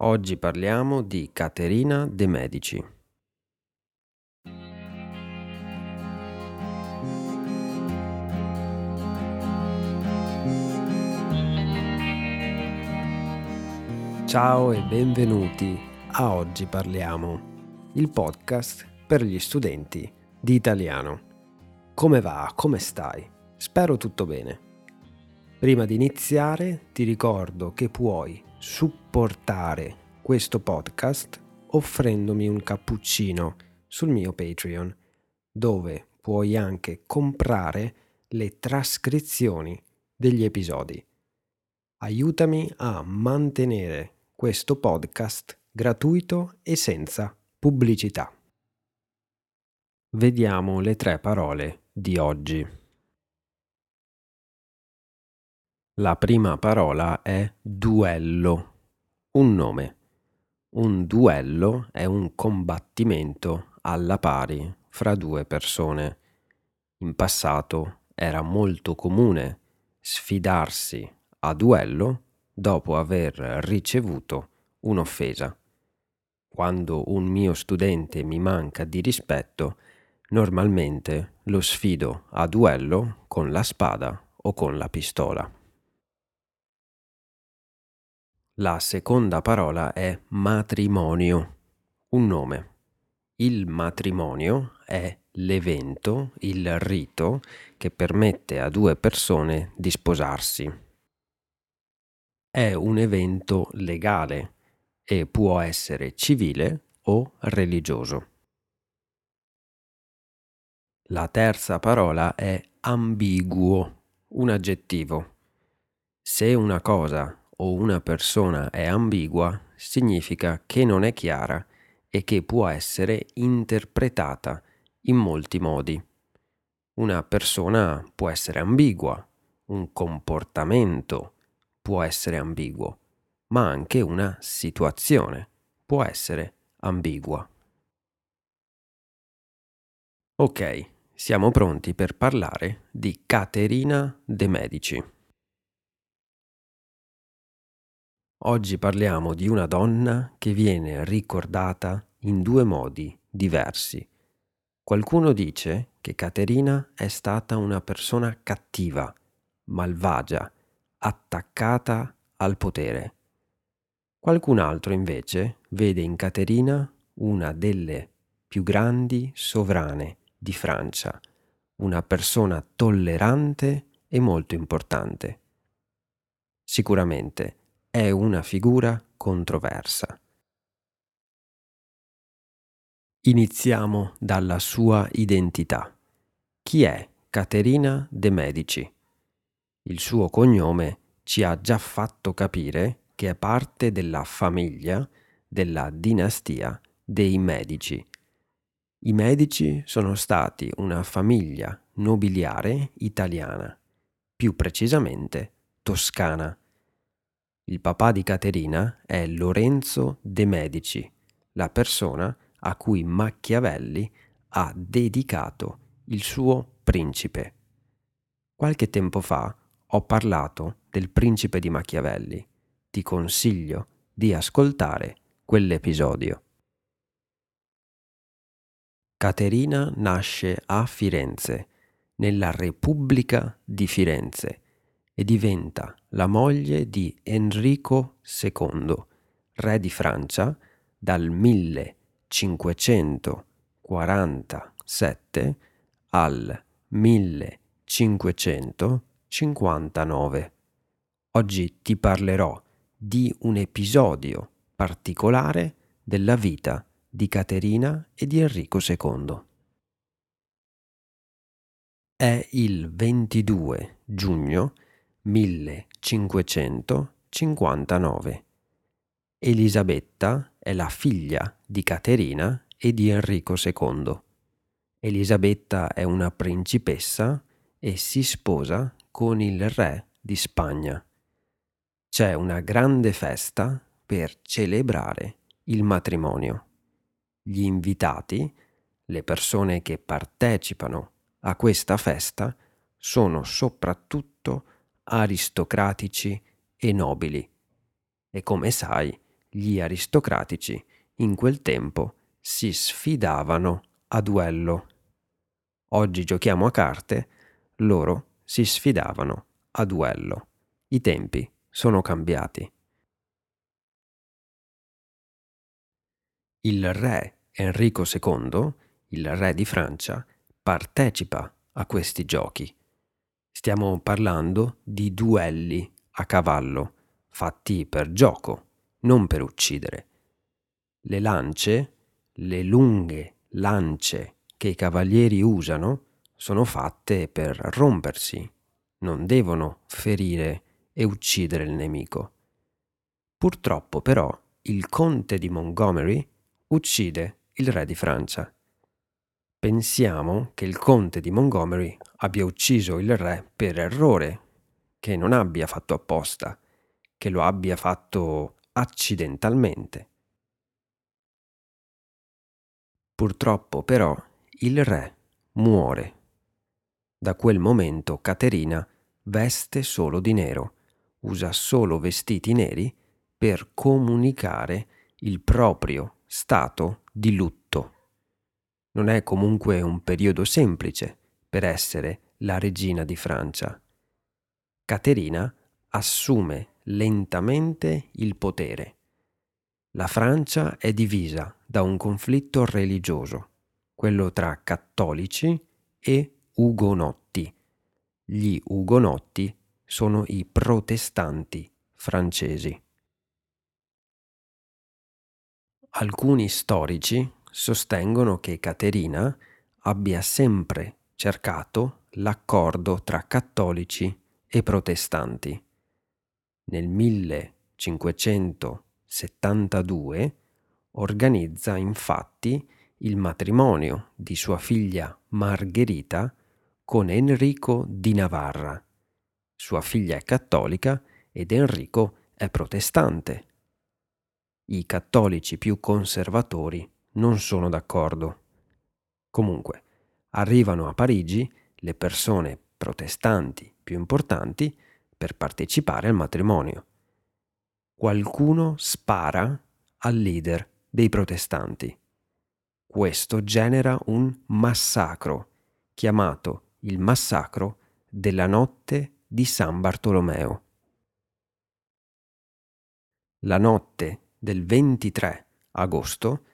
Oggi parliamo di Caterina de' Medici. Ciao e benvenuti a Oggi parliamo, il podcast per gli studenti di italiano. Come va? Come stai? Spero tutto bene. Prima di iniziare ti ricordo che puoi supportare questo podcast offrendomi un cappuccino sul mio Patreon, dove puoi anche comprare le trascrizioni degli episodi. Aiutami a mantenere questo podcast gratuito e senza pubblicità. Vediamo le tre parole di oggi. La prima parola è duello, un nome. Un duello è un combattimento alla pari fra due persone. In passato era molto comune sfidarsi a duello dopo aver ricevuto un'offesa. Quando un mio studente mi manca di rispetto, normalmente lo sfido a duello con la spada o con la pistola. La seconda parola è matrimonio, un nome. Il matrimonio è l'evento, il rito che permette a due persone di sposarsi. È un evento legale e può essere civile o religioso. La terza parola è ambiguo, un aggettivo. Se una cosa o una persona è ambigua, significa che non è chiara e che può essere interpretata in molti modi. Una persona può essere ambigua, un comportamento può essere ambiguo, ma anche una situazione può essere ambigua. Ok, siamo pronti per parlare di Caterina de' Medici. Oggi parliamo di una donna che viene ricordata in due modi diversi. Qualcuno dice che Caterina è stata una persona cattiva, malvagia, attaccata al potere. Qualcun altro invece vede in Caterina una delle più grandi sovrane di Francia, una persona tollerante e molto importante. Sicuramente è una figura controversa. Iniziamo dalla sua identità. Chi è Caterina de' Medici? Il suo cognome ci ha già fatto capire che è parte della famiglia della dinastia dei Medici. I Medici sono stati una famiglia nobiliare italiana, più precisamente toscana. Il papà di Caterina è Lorenzo de' Medici, la persona a cui Machiavelli ha dedicato il suo principe. Qualche tempo fa ho parlato del principe di Machiavelli. Ti consiglio di ascoltare quell'episodio. Caterina nasce a Firenze, nella Repubblica di Firenze, e diventa la moglie di Enrico II, re di Francia, dal 1547 al 1559. Oggi ti parlerò di un episodio particolare della vita di Caterina e di Enrico II. È il 22 giugno 1559. Elisabetta è la figlia di Caterina e di Enrico II. Elisabetta è una principessa e si sposa con il re di Spagna. C'è una grande festa per celebrare il matrimonio. Gli invitati, le persone che partecipano a questa festa, sono soprattutto aristocratici e nobili. E come sai, gli aristocratici in quel tempo si sfidavano a duello. Oggi giochiamo a carte, loro si sfidavano a duello. I tempi sono cambiati. Il re Enrico II, il re di Francia, partecipa a questi giochi. Stiamo parlando di duelli a cavallo, fatti per gioco, non per uccidere. Le lance, le lunghe lance che i cavalieri usano, sono fatte per rompersi, non devono ferire e uccidere il nemico. Purtroppo però il conte di Montgomery uccide il re di Francia. Pensiamo che il conte di Montgomery abbia ucciso il re per errore, che non abbia fatto apposta, che lo abbia fatto accidentalmente. Purtroppo però il re muore. Da quel momento Caterina veste solo di nero, usa solo vestiti neri per comunicare il proprio stato di lutto. Non è comunque un periodo semplice per essere la regina di Francia. Caterina assume lentamente il potere. La Francia è divisa da un conflitto religioso, quello tra cattolici e ugonotti. Gli ugonotti sono i protestanti francesi. Alcuni storici sostengono che Caterina abbia sempre cercato l'accordo tra cattolici e protestanti. Nel 1572 organizza infatti il matrimonio di sua figlia Margherita con Enrico di Navarra. Sua figlia è cattolica ed Enrico è protestante i cattolici più conservatori non sono d'accordo. Comunque, arrivano a Parigi le persone protestanti più importanti per partecipare al matrimonio. Qualcuno spara al leader dei protestanti. Questo genera un massacro, chiamato il massacro della notte di San Bartolomeo. La notte del 23 agosto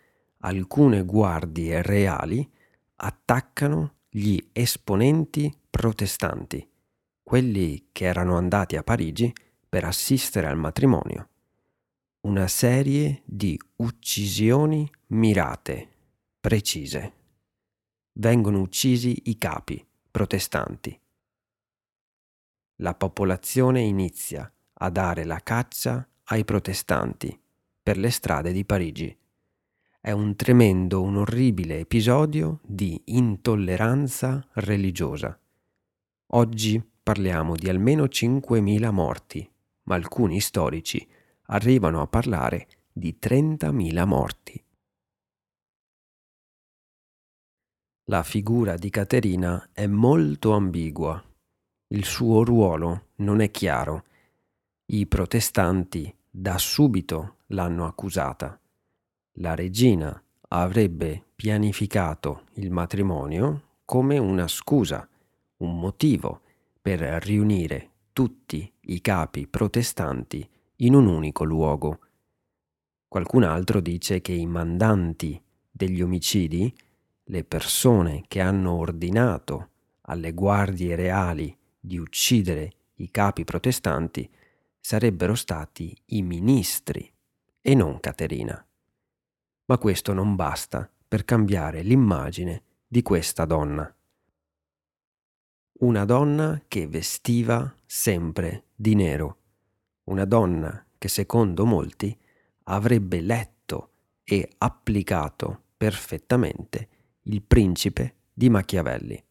alcune guardie reali attaccano gli esponenti protestanti, quelli che erano andati a Parigi per assistere al matrimonio. Una serie di uccisioni mirate, precise. Vengono uccisi i capi protestanti. La popolazione inizia a dare la caccia ai protestanti per le strade di Parigi. È un tremendo, un orribile episodio di intolleranza religiosa. Oggi parliamo di almeno 5.000 morti, ma alcuni storici arrivano a parlare di 30.000 morti. La figura di Caterina è molto ambigua. Il suo ruolo non è chiaro. I protestanti da subito l'hanno accusata. La regina avrebbe pianificato il matrimonio come una scusa, un motivo per riunire tutti i capi protestanti in un unico luogo. Qualcun altro dice che i mandanti degli omicidi, le persone che hanno ordinato alle guardie reali di uccidere i capi protestanti, sarebbero stati i ministri e non Caterina. Ma questo non basta per cambiare l'immagine di questa donna. Una donna che vestiva sempre di nero, una donna che secondo molti avrebbe letto e applicato perfettamente il principe di Machiavelli.